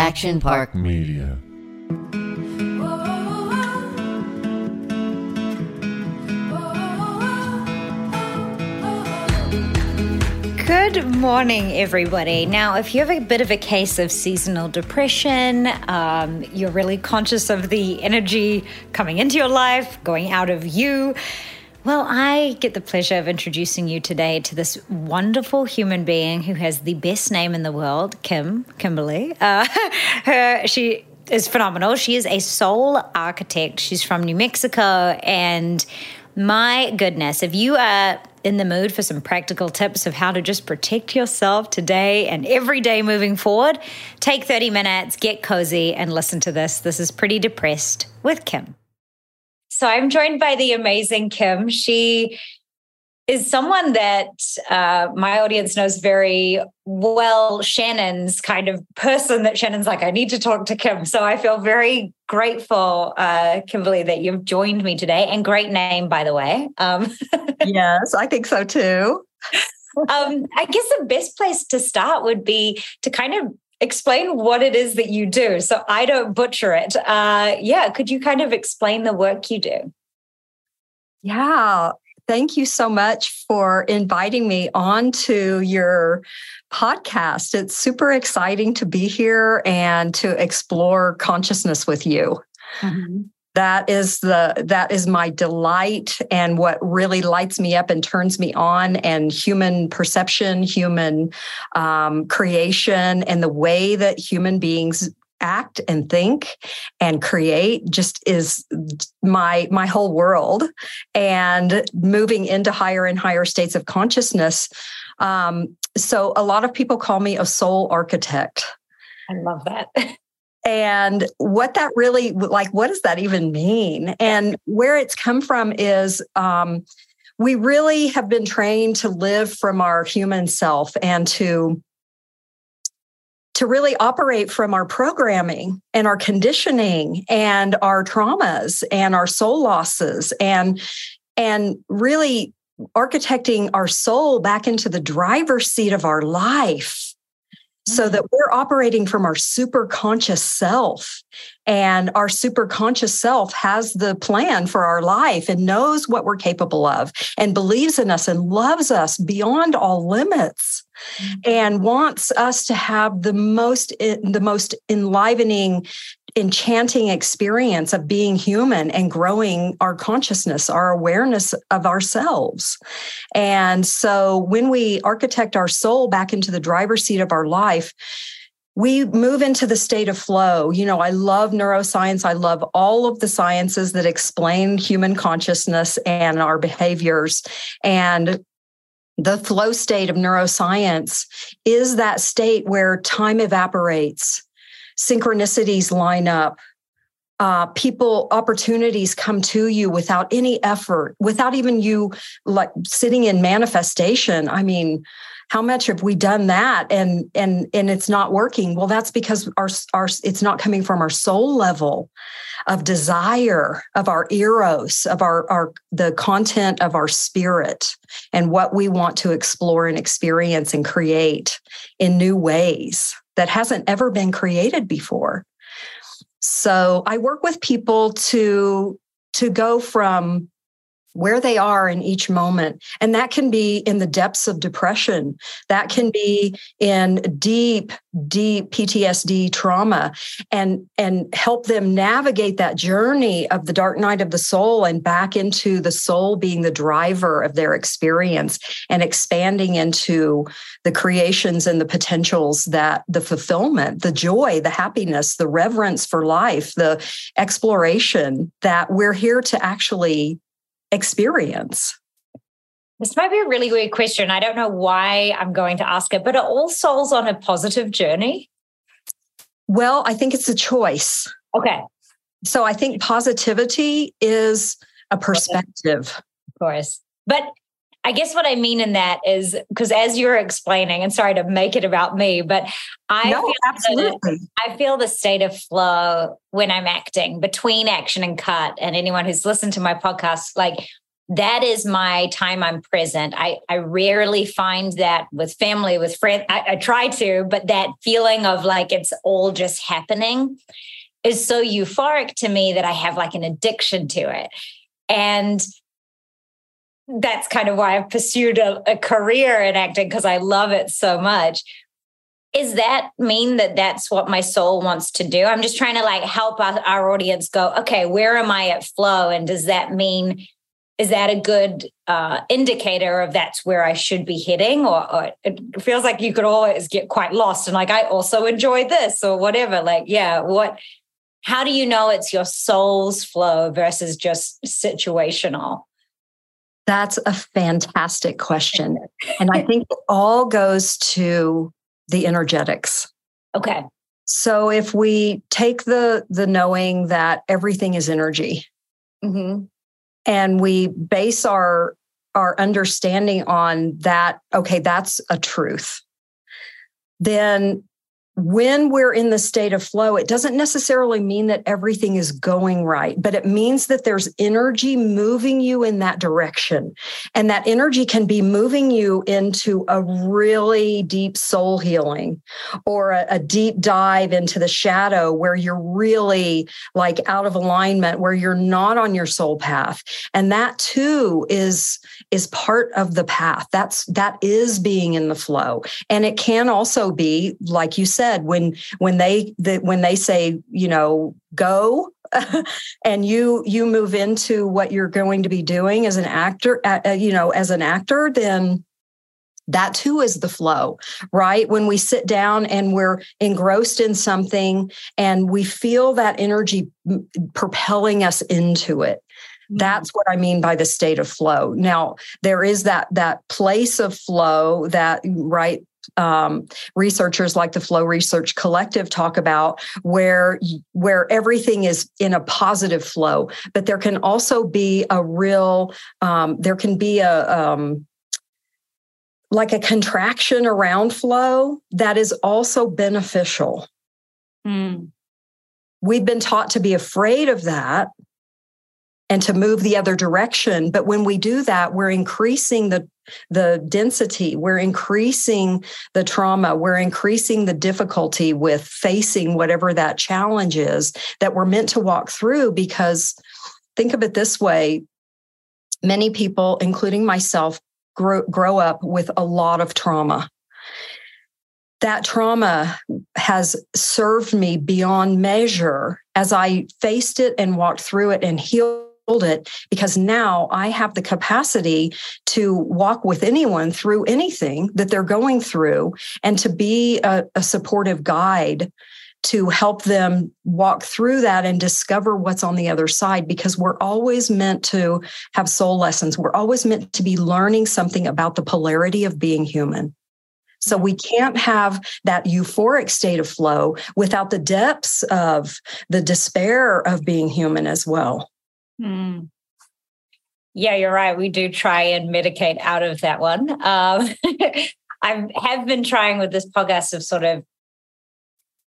Action Park Media. Good morning, everybody. Now, if you have a bit of a case of seasonal depression, um, you're really conscious of the energy coming into your life, going out of you. Well, I get the pleasure of introducing you today to this wonderful human being who has the best name in the world, Kim, Kimberly. Uh, her, she is phenomenal. She is a soul architect. She's from New Mexico. And my goodness, if you are in the mood for some practical tips of how to just protect yourself today and every day moving forward, take 30 minutes, get cozy, and listen to this. This is Pretty Depressed with Kim. So I'm joined by the amazing Kim. She is someone that uh, my audience knows very well. Shannon's kind of person that Shannon's like, I need to talk to Kim. So I feel very grateful, uh, Kimberly, that you've joined me today. And great name, by the way. Um, yes, I think so too. um, I guess the best place to start would be to kind of explain what it is that you do so I don't butcher it. Uh, yeah, could you kind of explain the work you do? Yeah, thank you so much for inviting me onto your podcast. It's super exciting to be here and to explore consciousness with you. Mm-hmm. That is the that is my delight and what really lights me up and turns me on and human perception human um, creation and the way that human beings act and think and create just is my my whole world. And moving into higher and higher states of consciousness um, so a lot of people call me a soul architect. I love that and what that really like what does that even mean? And where it's come from is um, we really have been trained to live from our human self and to to really operate from our programming and our conditioning and our traumas and our soul losses and and really architecting our soul back into the driver's seat of our life so mm. that we're operating from our super conscious self and our super conscious self has the plan for our life and knows what we're capable of and believes in us and loves us beyond all limits mm-hmm. and wants us to have the most the most enlivening enchanting experience of being human and growing our consciousness our awareness of ourselves and so when we architect our soul back into the driver's seat of our life we move into the state of flow. You know, I love neuroscience. I love all of the sciences that explain human consciousness and our behaviors. And the flow state of neuroscience is that state where time evaporates, synchronicities line up, uh, people opportunities come to you without any effort without even you like sitting in manifestation. I mean how much have we done that? And and and it's not working. Well that's because our our it's not coming from our soul level of desire of our eros of our our the content of our spirit and what we want to explore and experience and create in new ways that hasn't ever been created before. So i work with people to to go from where they are in each moment. And that can be in the depths of depression, that can be in deep, deep PTSD trauma, and, and help them navigate that journey of the dark night of the soul and back into the soul being the driver of their experience and expanding into the creations and the potentials that the fulfillment, the joy, the happiness, the reverence for life, the exploration that we're here to actually experience? This might be a really weird question. I don't know why I'm going to ask it, but are all souls on a positive journey? Well, I think it's a choice. Okay. So I think positivity is a perspective. Of course. But I guess what I mean in that is because as you're explaining, and sorry to make it about me, but I no, feel absolutely. I feel the state of flow when I'm acting between action and cut. And anyone who's listened to my podcast, like that is my time I'm present. I, I rarely find that with family, with friends. I, I try to, but that feeling of like it's all just happening is so euphoric to me that I have like an addiction to it. And that's kind of why I've pursued a, a career in acting because I love it so much. Is that mean that that's what my soul wants to do? I'm just trying to like help our, our audience go, okay, where am I at flow? And does that mean is that a good uh, indicator of that's where I should be hitting? Or, or, it feels like you could always get quite lost and like, I also enjoy this or whatever. Like, yeah, what, how do you know it's your soul's flow versus just situational? That's a fantastic question. and I think it all goes to the energetics. Okay. So if we take the the knowing that everything is energy, mm-hmm and we base our our understanding on that okay that's a truth then when we're in the state of flow, it doesn't necessarily mean that everything is going right, but it means that there's energy moving you in that direction. And that energy can be moving you into a really deep soul healing or a, a deep dive into the shadow where you're really like out of alignment, where you're not on your soul path. And that too is, is part of the path. That's, that is being in the flow. And it can also be, like you said, said when when they the, when they say you know go and you you move into what you're going to be doing as an actor uh, you know as an actor then that too is the flow right? When we sit down and we're engrossed in something and we feel that energy propelling us into it. Mm-hmm. that's what i mean by the state of flow. Now there is that that place of flow that right um, researchers like the Flow Research Collective talk about, where where everything is in a positive flow. But there can also be a real, um, there can be a um, like a contraction around flow that is also beneficial. Mm. We've been taught to be afraid of that and to move the other direction. But when we do that, we're increasing the the density, we're increasing the trauma, we're increasing the difficulty with facing whatever that challenge is that we're meant to walk through. Because think of it this way many people, including myself, grow, grow up with a lot of trauma. That trauma has served me beyond measure as I faced it and walked through it and healed it because now I have the capacity to walk with anyone through anything that they're going through and to be a, a supportive guide to help them walk through that and discover what's on the other side because we're always meant to have soul lessons. We're always meant to be learning something about the polarity of being human. So we can't have that euphoric state of flow without the depths of the despair of being human as well. Hmm. Yeah, you're right. We do try and mitigate out of that one. Um, I have been trying with this podcast of sort of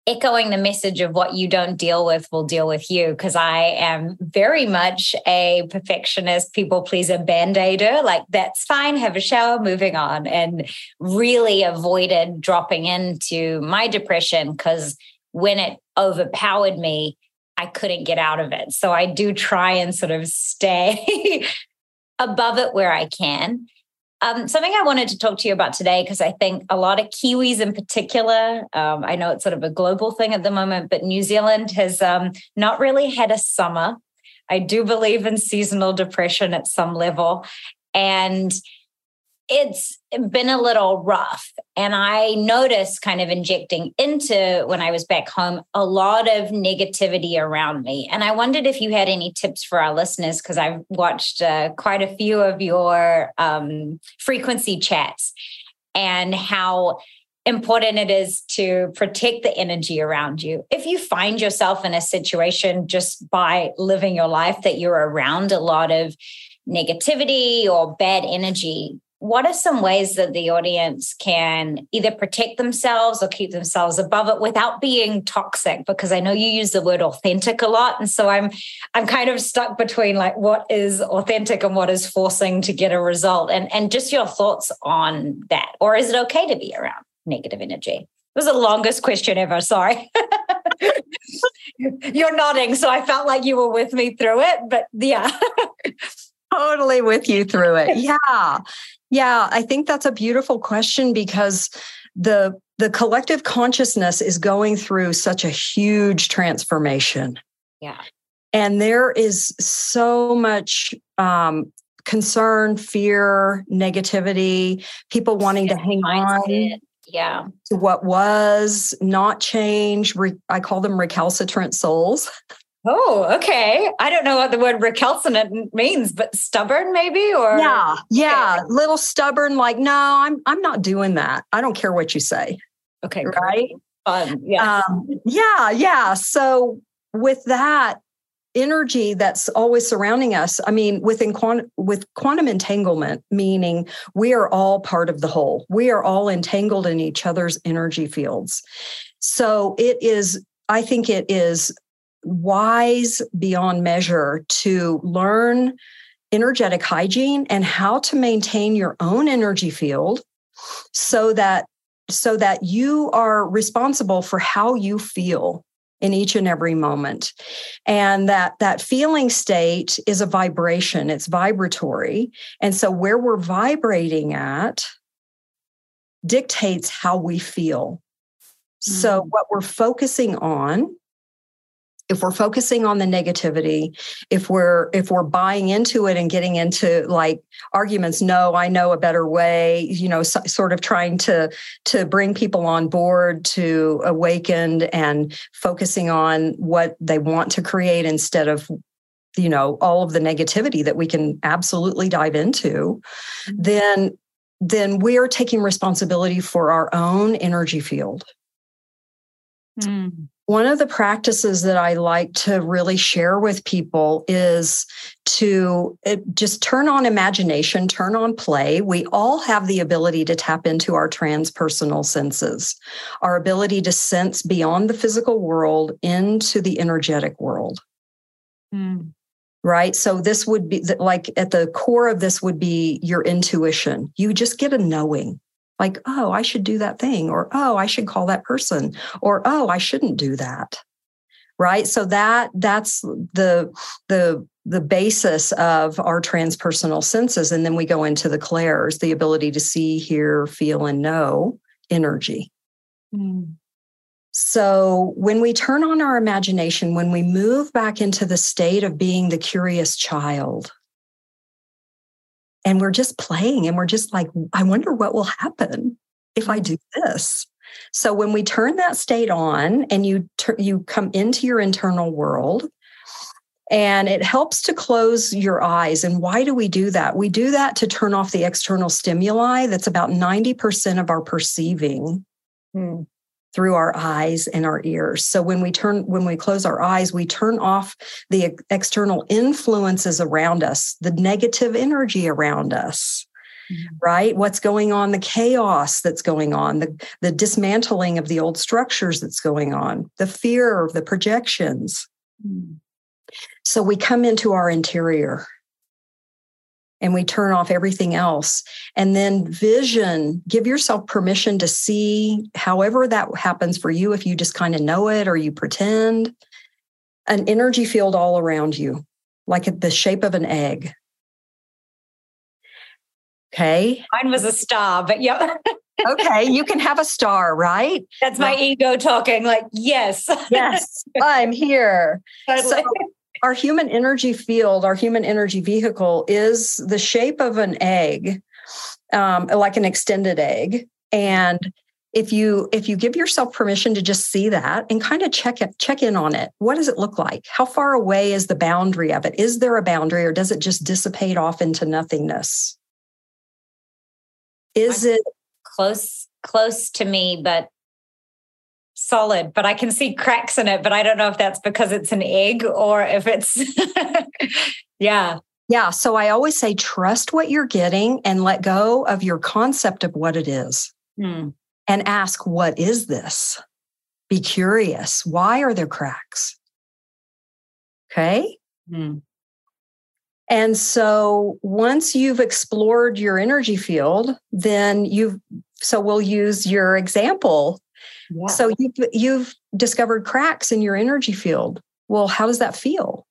echoing the message of what you don't deal with will deal with you because I am very much a perfectionist, people pleaser, band aider. Like, that's fine, have a shower, moving on, and really avoided dropping into my depression because when it overpowered me, I couldn't get out of it. So I do try and sort of stay above it where I can. Um, something I wanted to talk to you about today, because I think a lot of Kiwis in particular, um, I know it's sort of a global thing at the moment, but New Zealand has um, not really had a summer. I do believe in seasonal depression at some level. And it's been a little rough. And I noticed kind of injecting into when I was back home a lot of negativity around me. And I wondered if you had any tips for our listeners, because I've watched uh, quite a few of your um, frequency chats and how important it is to protect the energy around you. If you find yourself in a situation just by living your life that you're around a lot of negativity or bad energy, what are some ways that the audience can either protect themselves or keep themselves above it without being toxic? Because i know you use the word authentic a lot and so i'm i'm kind of stuck between like what is authentic and what is forcing to get a result and and just your thoughts on that. Or is it okay to be around negative energy? It was the longest question ever sorry. You're nodding so i felt like you were with me through it but yeah totally with you through it. Yeah. Yeah, I think that's a beautiful question because the the collective consciousness is going through such a huge transformation. Yeah. And there is so much um, concern, fear, negativity, people wanting to hang on yeah. to what was, not change. I call them recalcitrant souls. Oh, okay. I don't know what the word recalcitrant means, but stubborn maybe or Yeah. Yeah, okay. little stubborn like no, I'm I'm not doing that. I don't care what you say. Okay. Right? Fun. Yeah. Um, yeah, yeah. So with that energy that's always surrounding us i mean within quantum with quantum entanglement meaning we are all part of the whole we are all entangled in each other's energy fields so it is i think it is wise beyond measure to learn energetic hygiene and how to maintain your own energy field so that so that you are responsible for how you feel in each and every moment and that that feeling state is a vibration it's vibratory and so where we're vibrating at dictates how we feel mm-hmm. so mm. what we're focusing on if we're focusing on the negativity if we're if we're buying into it and getting into like arguments no i know a better way you know so, sort of trying to to bring people on board to awakened and focusing on what they want to create instead of you know all of the negativity that we can absolutely dive into mm-hmm. then then we are taking responsibility for our own energy field mm. One of the practices that I like to really share with people is to eh, just turn on imagination, turn on play. We all have the ability to tap into our transpersonal senses, our ability to sense beyond the physical world into the energetic world. Mm. Right. So, this would be like at the core of this would be your intuition. You just get a knowing like oh i should do that thing or oh i should call that person or oh i shouldn't do that right so that that's the the the basis of our transpersonal senses and then we go into the clairs the ability to see hear feel and know energy mm. so when we turn on our imagination when we move back into the state of being the curious child and we're just playing and we're just like i wonder what will happen if i do this. So when we turn that state on and you tur- you come into your internal world and it helps to close your eyes. And why do we do that? We do that to turn off the external stimuli that's about 90% of our perceiving. Hmm through our eyes and our ears. So when we turn when we close our eyes, we turn off the external influences around us, the negative energy around us. Mm-hmm. Right? What's going on, the chaos that's going on, the, the dismantling of the old structures that's going on, the fear, of the projections. Mm-hmm. So we come into our interior and we turn off everything else. And then vision, give yourself permission to see however that happens for you, if you just kind of know it or you pretend, an energy field all around you, like the shape of an egg. Okay. Mine was a star, but yeah. okay, you can have a star, right? That's my ego talking, like, yes. yes, I'm here. Totally. So our human energy field, our human energy vehicle is the shape of an egg, um, like an extended egg. And if you if you give yourself permission to just see that and kind of check it check in on it what does it look like? How far away is the boundary of it? Is there a boundary or does it just dissipate off into nothingness? Is it close close to me but solid, but I can see cracks in it. But I don't know if that's because it's an egg or if it's, yeah. Yeah. So I always say trust what you're getting and let go of your concept of what it is Mm. and ask, what is this? Be curious. Why are there cracks? Okay. Mm. And so once you've explored your energy field, then you've, so we'll use your example. Yeah. So you've, you've discovered cracks in your energy field. Well, how does that feel?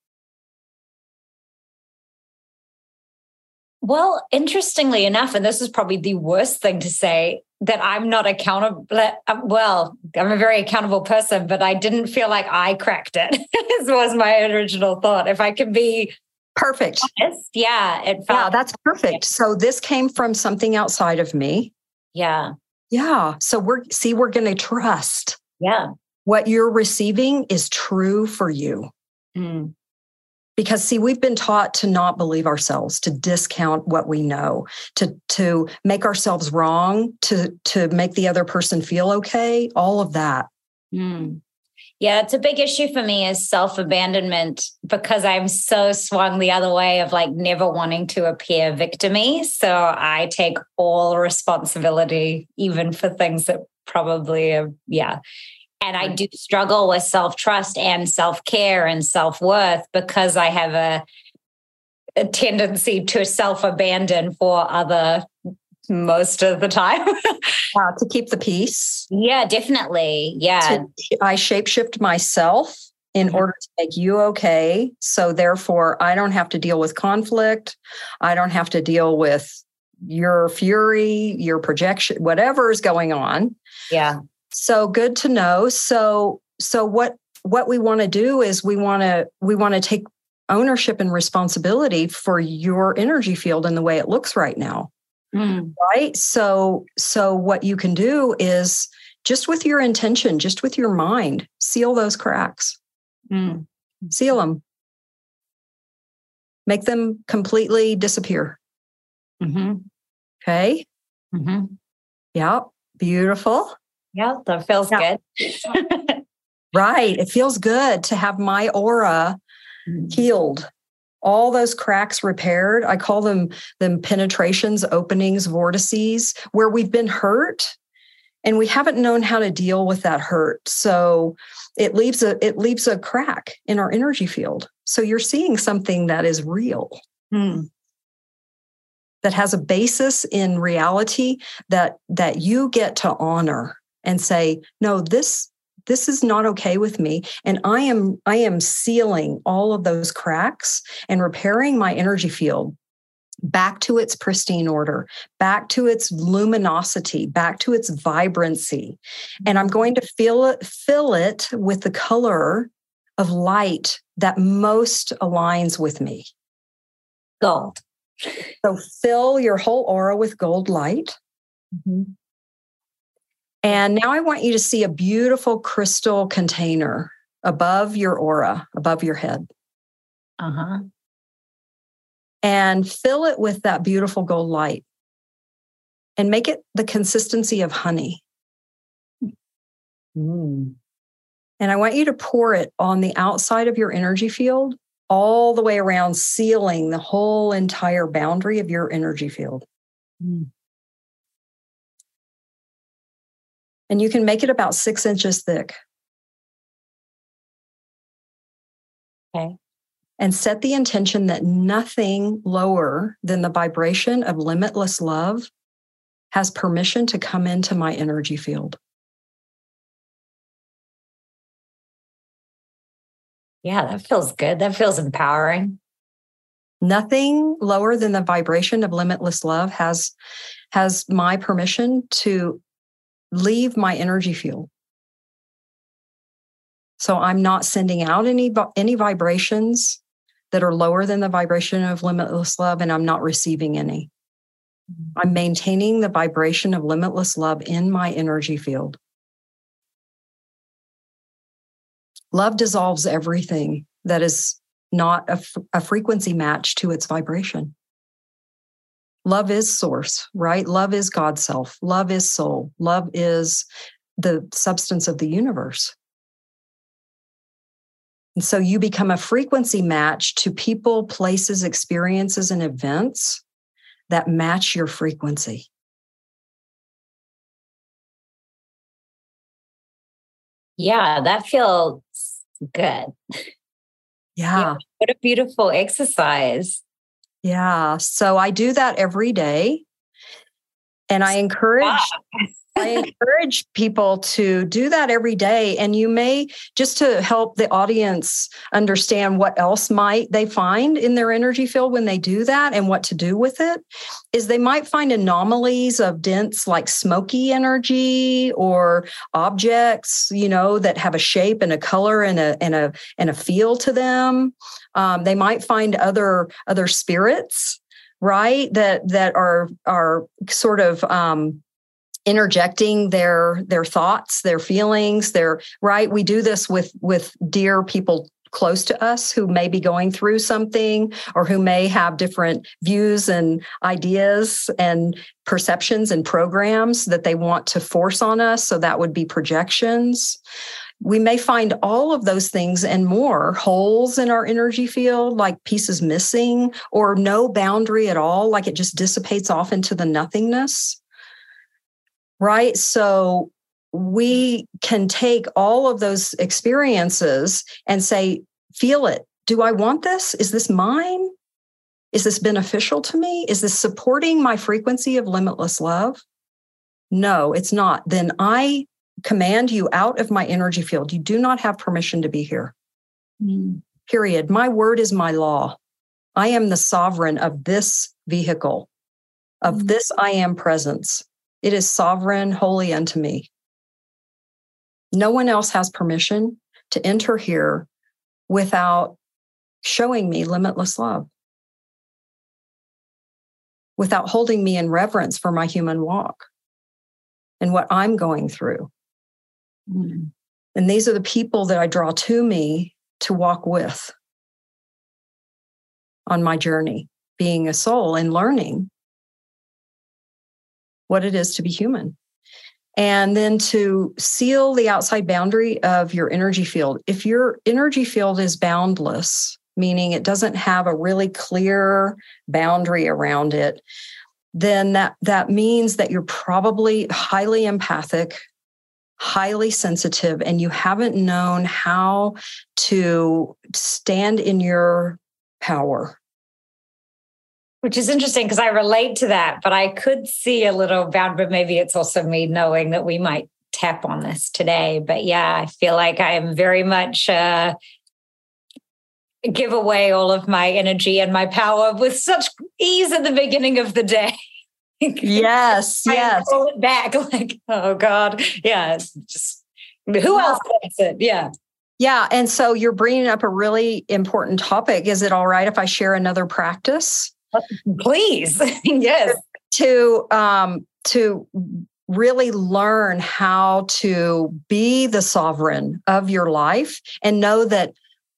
Well, interestingly enough, and this is probably the worst thing to say, that I'm not accountable. uh, Well, I'm a very accountable person, but I didn't feel like I cracked it. this was my original thought. If I can be Perfect. honest, yeah, it Yeah, that's perfect. So this came from something outside of me. yeah, Yeah. So we're, see, we're going to trust yeah. what you're receiving is true for you. Mm. because see we've been taught to not believe ourselves to discount what we know to to make ourselves wrong to to make the other person feel okay all of that Mm. Yeah, it's a big issue for me is self abandonment because I'm so swung the other way of like never wanting to appear victimy. So I take all responsibility, even for things that probably are, yeah. And I do struggle with self trust and self care and self worth because I have a, a tendency to self abandon for other most of the time. uh, to keep the peace yeah, definitely. Yeah. to, i shapeshift myself in Mhm. order to make you okay so therefore i don't have to deal with conflict i don't have to deal with your fury your projection whatever is going on Yeah. so good to know so so what what we want to do is we want to we want to take ownership and responsibility for your energy field and the way it looks right now Mm. right so so what you can do is just with your intention just with your mind seal those cracks Mm. seal them make them completely disappear Mm-hmm. okay Mm-hmm. yeah beautiful Yeah, that feels Yeah. good. right it feels good to have my aura healed all those cracks repaired. I call them them penetrations openings vortices where we've been hurt and we haven't known how to deal with that hurt. So it leaves a it leaves a crack in our energy field. So you're seeing something that is real. Mm. that has a basis in reality that that you get to honor and say no this this is not okay with me. And i am i am sealing all of those cracks and repairing my energy field back to its pristine order back to its luminosity back to its vibrancy. And i'm going to fill it fill it with the color of light that most aligns with me. Gold. so fill your whole aura with gold light mm-hmm. And now I want you to see a beautiful crystal container above your aura, above your head, Uh huh. and fill it with that beautiful gold light and make it the consistency of honey. Mm. And I want you to pour it on the outside of your energy field, all the way around, sealing the whole entire boundary of your energy field. Mm. And you can make it about six inches thick. Okay. and set the intention that nothing lower than the vibration of limitless love has permission to come into my energy field. Yeah, that feels good. That feels empowering. Nothing lower than the vibration of limitless love has has my permission to leave my energy field. So I'm not sending out any any vibrations that are lower than the vibration of limitless love and I'm not receiving any. Mm-hmm. I'm maintaining the vibration of limitless love in my energy field. Love dissolves everything that is not a, f- a frequency match to its vibration. Love is source, right? Love is God self. Love is soul. Love is the substance of the universe. And so you become a frequency match to people, places, experiences, and events that match your frequency. Yeah, that feels good. Yeah. yeah. What a beautiful exercise. Yeah. So I do that every day. And I encourage I encourage people to do that every day. And you may, just to help the audience understand what else might they find in their energy field when they do that and what to do with it, is they might find anomalies of dense, like smoky energy or objects, you know, that have a shape and a color and a and a and a feel to them. Um, they might find other other spirits right that that are are sort of um, interjecting their their thoughts their feelings their right? We do this with with dear people close to us who may be going through something or who may have different views and ideas and perceptions and programs that they want to force on us. So that would be projections. We may find all of those things and more holes in our energy field, like pieces missing, or no boundary at all, like it just dissipates off into the nothingness right? So we can take all of those experiences and say, feel it. Do I want this? Is this mine? Is this beneficial to me? Is this supporting my frequency of limitless love? No, it's not. Then I command you out of my energy field. You do not have permission to be here. Mm. Period. My word is my law. I am the sovereign of this vehicle, of mm. this I am presence. It is sovereign, holy unto me. No one else has permission to enter here without showing me limitless love, without holding me in reverence for my human walk and what I'm going through. Mm. And these are the people that I draw to me to walk with on my journey, being a soul and learning what it is to be human. And then to seal the outside boundary of your energy field. If your energy field is boundless, meaning it doesn't have a really clear boundary around it, then that, that means that you're probably highly empathic, highly sensitive, and you haven't known how to stand in your power which is interesting because I relate to that, but I could see a little bound, but maybe it's also me knowing that we might tap on this today. But yeah, I feel like I am very much uh, give away all of my energy and my power with such ease at the beginning of the day. yes, yes. Pull it back, like oh god, yeah. Just who else wants it? Yeah. Yeah. And so you're bringing up a really important topic. Is it all right if I share another practice? Please. yes. To um to really learn how to be the sovereign of your life and know that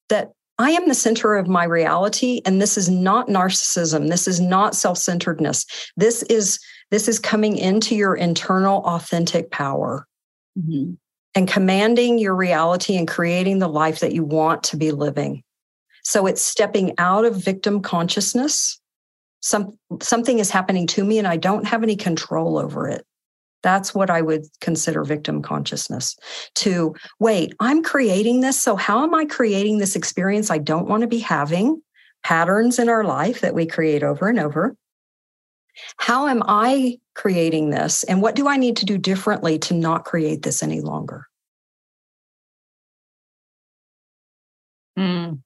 that I am the center of my reality and this is not narcissism this is not self-centeredness this is this is coming into your internal authentic power mm-hmm. and commanding your reality and creating the life that you want to be living so it's stepping out of victim consciousness some something is happening to me and I don't have any control over it. That's what I would consider victim consciousness. To wait, I'm creating this. So, how am I creating this experience I don't want to be having? Patterns in our life that we create over and over. How am I creating this? And what do I need to do differently to not create this any longer? Mm.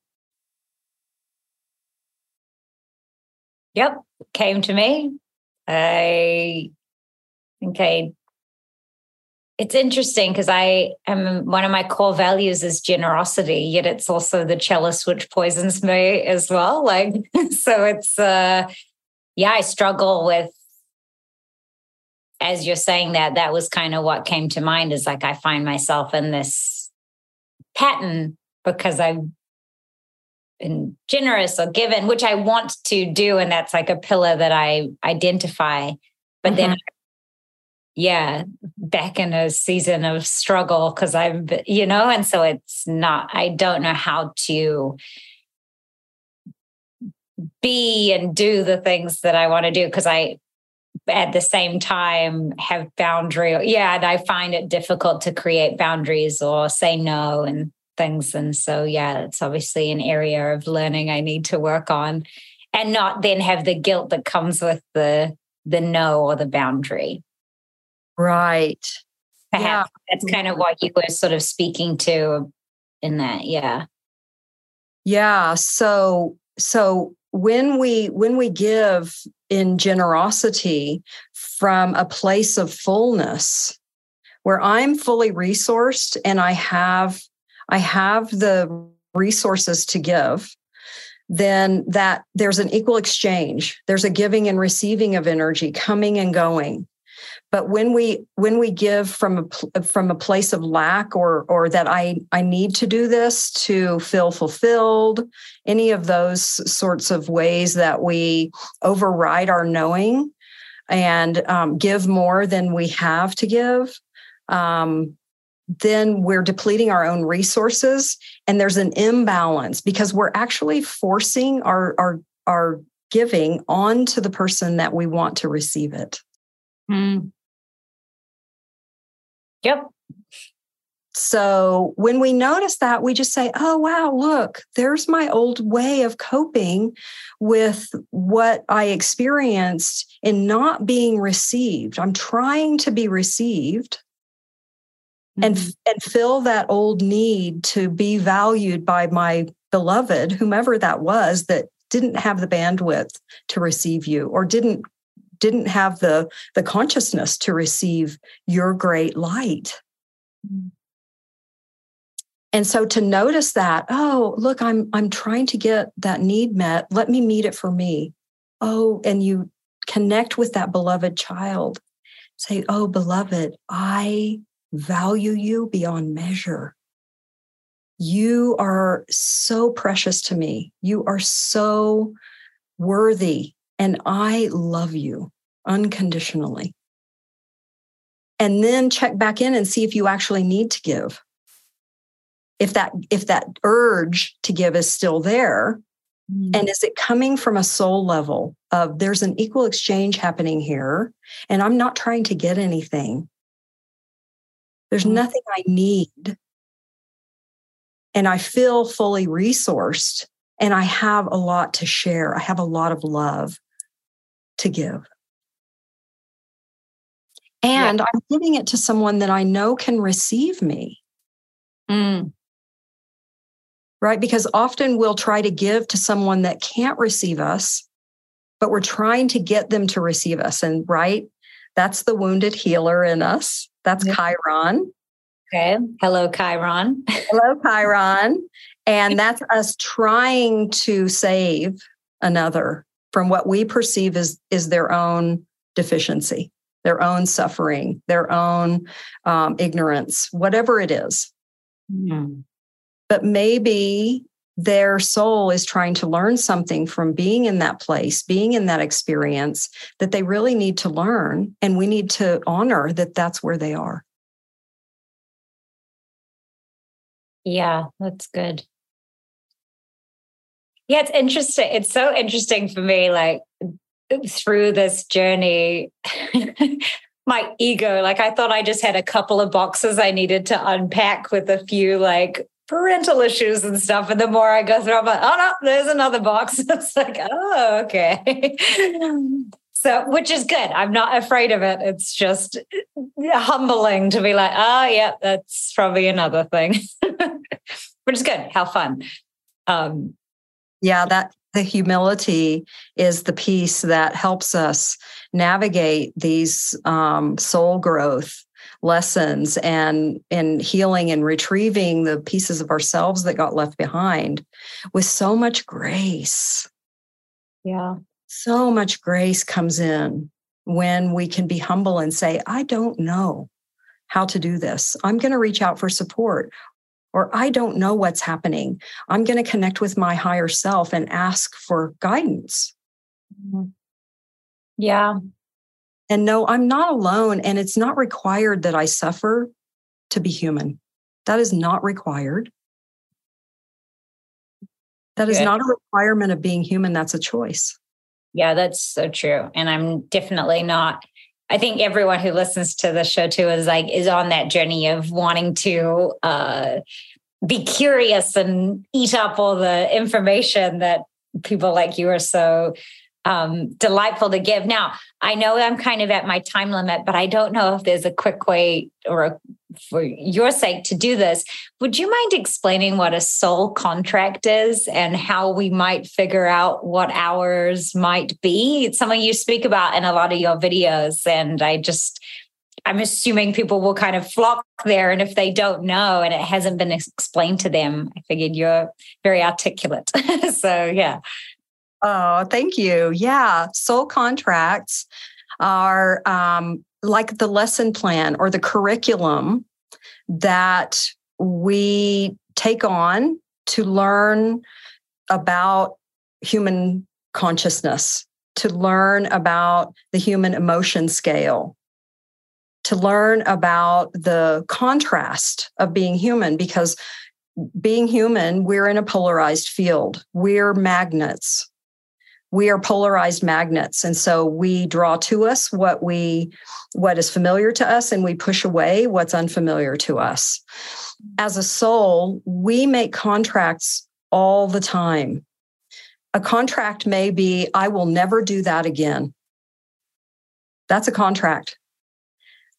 Yep, came to me. I think I. It's interesting because I am one of my core values is generosity, yet it's also the chalice which poisons me as well. Like, so it's, uh, yeah, I struggle with as you're saying that, that was kind of what came to mind is like I find myself in this pattern because I've been generous or given, which I want to do. And that's like a pillar that I identify. But mm-hmm. then yeah, back in a season of struggle because I've, you know, and so it's not, I don't know how to be and do the things that I want to do because I, at the same time, have boundary. Yeah, and I find it difficult to create boundaries or say no and things. And so, yeah, it's obviously an area of learning I need to work on and not then have the guilt that comes with the the no or the boundary. Right. Perhaps yeah. that's kind of what you were sort of speaking to in that. Yeah. Yeah. So so when we when we give in generosity from a place of fullness where i'm fully resourced and i have i have the resources to give then that there's an equal exchange. There's a giving and receiving of energy coming and going. But when we when we give from a from a place of lack or or that i i need to do this to feel fulfilled any of those sorts of ways that we override our knowing and um, give more than we have to give um, then we're depleting our own resources and there's an imbalance because we're actually forcing our our our giving onto the person that we want to receive it. Mm. Yep. So when we notice that, we just say, oh, wow, look, there's my old way of coping with what I experienced in not being received. I'm trying to be received mm-hmm. and fill that old need to be valued by my beloved whomever that was that didn't have the bandwidth to receive you or didn't didn't have the the consciousness to receive your great light mm-hmm. and so to notice that oh look i'm i'm trying to get that need met let me meet it for me oh and you connect with that beloved child say oh beloved i value you beyond measure. You are so precious to me. You are so worthy, and I love you unconditionally. And then check back in and see if you actually need to give. If that if that urge to give is still there, mm. and is it coming from a soul level of there's an equal exchange happening here, and I'm not trying to get anything. There's mm-hmm. nothing I need. And I feel fully resourced and I have a lot to share. I have a lot of love to give. And yeah. I'm giving it to someone that I know can receive me. Mm. Right? Because often we'll try to give to someone that can't receive us, but we're trying to get them to receive us. And right, that's the wounded healer in us. That's yep. Chiron. Okay. Hello, Chiron. Hello, Chiron. And that's us trying to save another from what we perceive as is their own deficiency, their own suffering, their own um, ignorance, whatever it is. Mm. But maybe their soul is trying to learn something from being in that place, being in that experience that they really need to learn. And we need to honor that that's where they are. Yeah, that's good. Yeah, it's interesting. It's so interesting for me, like through this journey, my ego, like I thought I just had a couple of boxes I needed to unpack with a few like parental issues and stuff. And the more I go through, I'm like, oh no, there's another box. it's like, oh, okay. So, which is good. I'm not afraid of it. It's just humbling to be like, oh, yeah, that's probably another thing, which is good. How fun. Um, yeah, that the humility is the piece that helps us navigate these um, soul growth lessons and in healing and retrieving the pieces of ourselves that got left behind with so much grace. Yeah so much grace comes in when we can be humble and say, I don't know how to do this. I'm going to reach out for support. Or I don't know what's happening. I'm going to connect with my higher self and ask for guidance. Mm-hmm. Yeah. And know I'm not alone. And it's not required that I suffer to be human. That is not required. That is not a requirement of being human. That's a choice. Yeah, that's so true. And I'm definitely not. I think everyone who listens to the show too is like is on that journey of wanting to uh, be curious and eat up all the information that people like you are so um, delightful to give. Now, I know I'm kind of at my time limit, but I don't know if there's a quick way or a, for your sake to do this. Would you mind explaining what a soul contract is and how we might figure out what ours might be? It's something you speak about in a lot of your videos. And I just, I'm assuming people will kind of flock there. And if they don't know and it hasn't been explained to them, I figured you're very articulate. so, yeah. Oh, thank you. Yeah. Soul contracts are um, like the lesson plan or the curriculum that we take on to learn about human consciousness, to learn about the human emotion scale, to learn about the contrast of being human because being human, we're in a polarized field. We're magnets we are polarized magnets. And so we draw to us what we what is familiar to us and we push away what's unfamiliar to us. As a soul we make contracts all the time. A contract may be i will never do that again. That's a contract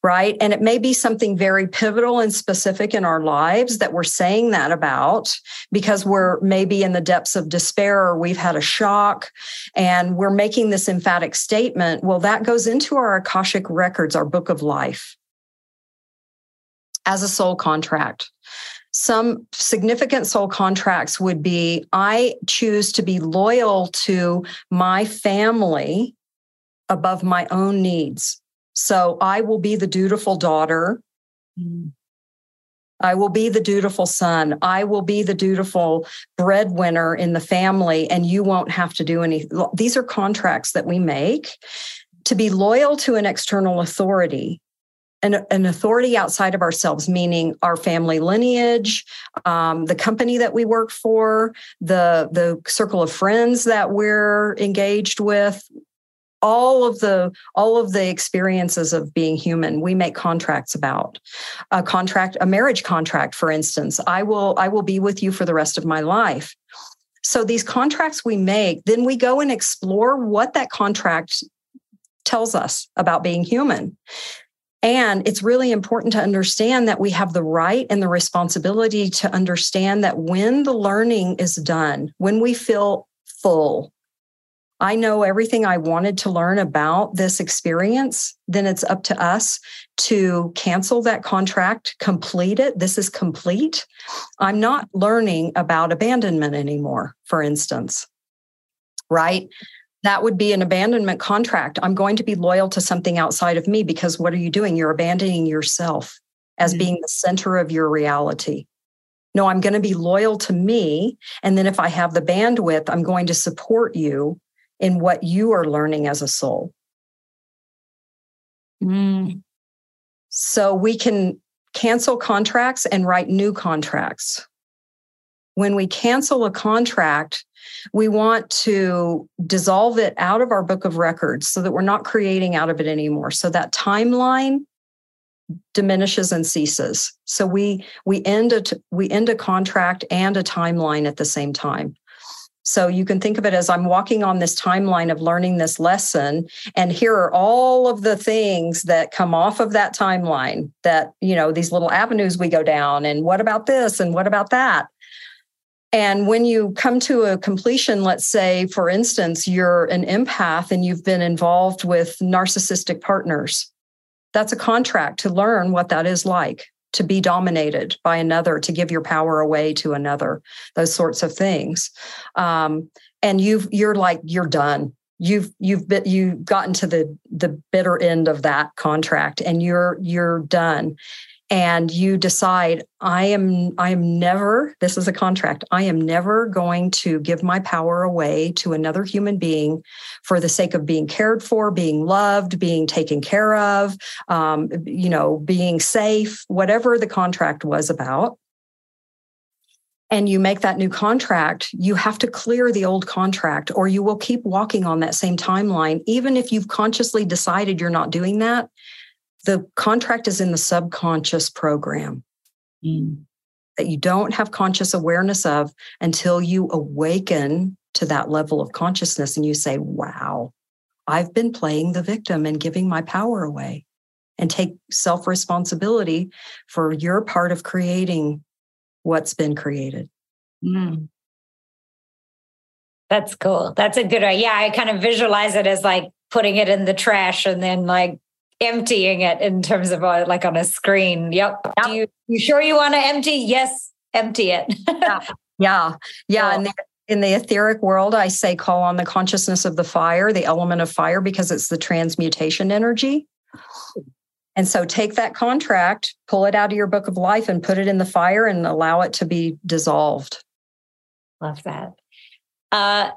right? And it may be something very pivotal and specific in our lives that we're saying that about because we're maybe in the depths of despair or we've had a shock and we're making this emphatic statement. Well, that goes into our Akashic records, our book of life, as a soul contract. Some significant soul contracts would be I choose to be loyal to my family above my own needs. So I will be the dutiful daughter. Mm. I will be the dutiful son. I will be the dutiful breadwinner in the family, and you won't have to do any. These are contracts that we make to be loyal to an external authority, an, an authority outside of ourselves, meaning our family lineage, um, the company that we work for, the the circle of friends that we're engaged with, all of the all of the experiences of being human we make contracts about. A contract a marriage contract for instance i will i will be with you for the rest of my life. So these contracts we make then we go and explore what that contract tells us about being human. And it's really important to understand that we have the right and the responsibility to understand that when the learning is done when we feel full I know everything I wanted to learn about this experience, then it's up to us to cancel that contract, complete it. This is complete. I'm not learning about abandonment anymore, for instance, right? That would be an abandonment contract. I'm going to be loyal to something outside of me because what are you doing? You're abandoning yourself as mm-hmm. being the center of your reality. No, I'm going to be loyal to me. And then if I have the bandwidth, I'm going to support you in what you are learning as a soul. Mm. So we can cancel contracts and write new contracts. When we cancel a contract, we want to dissolve it out of our book of records so that we're not creating out of it anymore. So that timeline diminishes and ceases. So we we end a we end a contract and a timeline at the same time. So you can think of it as I'm walking on this timeline of learning this lesson. And here are all of the things that come off of that timeline that, you know, these little avenues we go down. And what about this? And what about that? And when you come to a completion, let's say, for instance, you're an empath and you've been involved with narcissistic partners, that's a contract to learn what that is like to be dominated by another, to give your power away to another, those sorts of things. Um, and you've you're like you're done. You've you've been you've gotten to the the bitter end of that contract, and you're you're done. And you decide i am i am never this is a contract i am never going to give my power away to another human being for the sake of being cared for being loved being taken care of um, you know being safe whatever the contract was about and you make that new contract, you have to clear the old contract or you will keep walking on that same timeline. Even if you've consciously decided you're not doing that, the contract is in the subconscious program mm. that you don't have conscious awareness of until you awaken to that level of consciousness and you say, wow, I've been playing the victim and giving my power away and take self responsibility for your part of creating what's been created. Mm. That's cool. That's a good idea. Yeah, I kind of visualize it as like putting it in the trash and then like emptying it in terms of a, like on a screen. Yep. yep. Do you, you sure you want to empty? Yes, empty it. yeah. Yeah. Yeah. And in the etheric world, I say call on the consciousness of the fire, the element of fire, because it's the transmutation energy. And so take that contract, pull it out of your book of life and put it in the fire and allow it to be dissolved. Love that. Uh,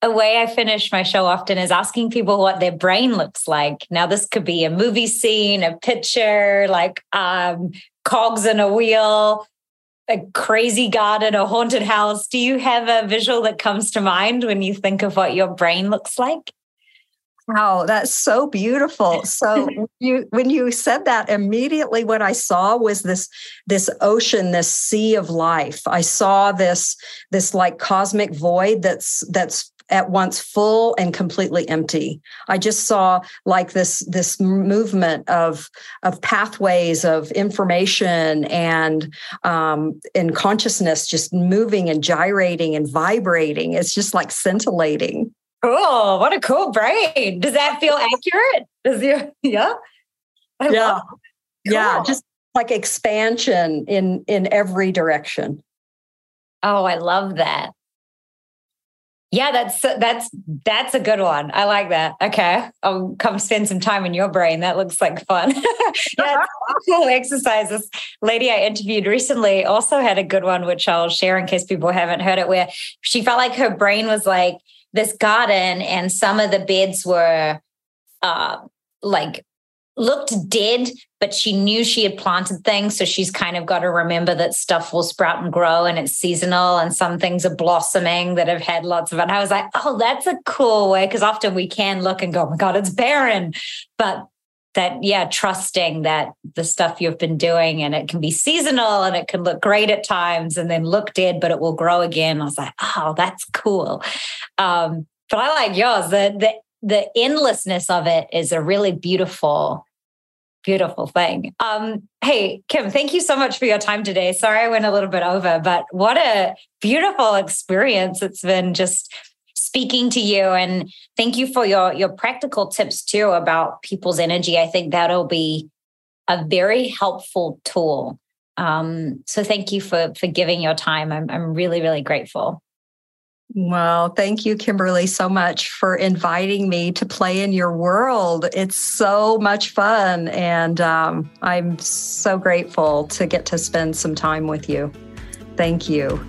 a way I finish my show often is asking people what their brain looks like. Now, this could be a movie scene, a picture, like um, cogs in a wheel, a crazy garden, a haunted house. Do you have a visual that comes to mind when you think of what your brain looks like? Wow, that's so beautiful. So you when you said that immediately what I saw was this this ocean, this sea of life. I saw this this like cosmic void that's that's at once full and completely empty. I just saw like this this movement of of pathways of information and um, and consciousness just moving and gyrating and vibrating. It's just like scintillating. Cool. What a cool brain. Does that feel accurate? Does you yeah? I yeah. Cool. Yeah. Just like expansion in in every direction. Oh, I love that. Yeah, that's that's that's a good one. I like that. Okay, I'll come spend some time in your brain. That looks like fun. yeah, cool exercise. This lady I interviewed recently also had a good one, which I'll share in case people haven't heard it. Where she felt like her brain was like this garden and some of the beds were uh, like looked dead, but she knew she had planted things. So she's kind of got to remember that stuff will sprout and grow and it's seasonal and some things are blossoming that have had lots of it. And I was like, oh, that's a cool way. Cause often we can look and go, oh my God, it's barren. But that yeah trusting that the stuff you've been doing and it can be seasonal and it can look great at times and then look dead but it will grow again i was like oh that's cool um, but i like yours the the the endlessness of it is a really beautiful beautiful thing. Um, hey kim thank you so much for your time today. Sorry i went a little bit over but what a beautiful experience it's been just speaking to you. And thank you for your your practical tips too about people's energy. I think that'll be a very helpful tool. Um, so thank you for for giving your time. I'm, I'm really really grateful well, thank you, Kimberly, so much for inviting me to play in your world. It's so much fun. And um, I'm so grateful to get to spend some time with you. Thank you.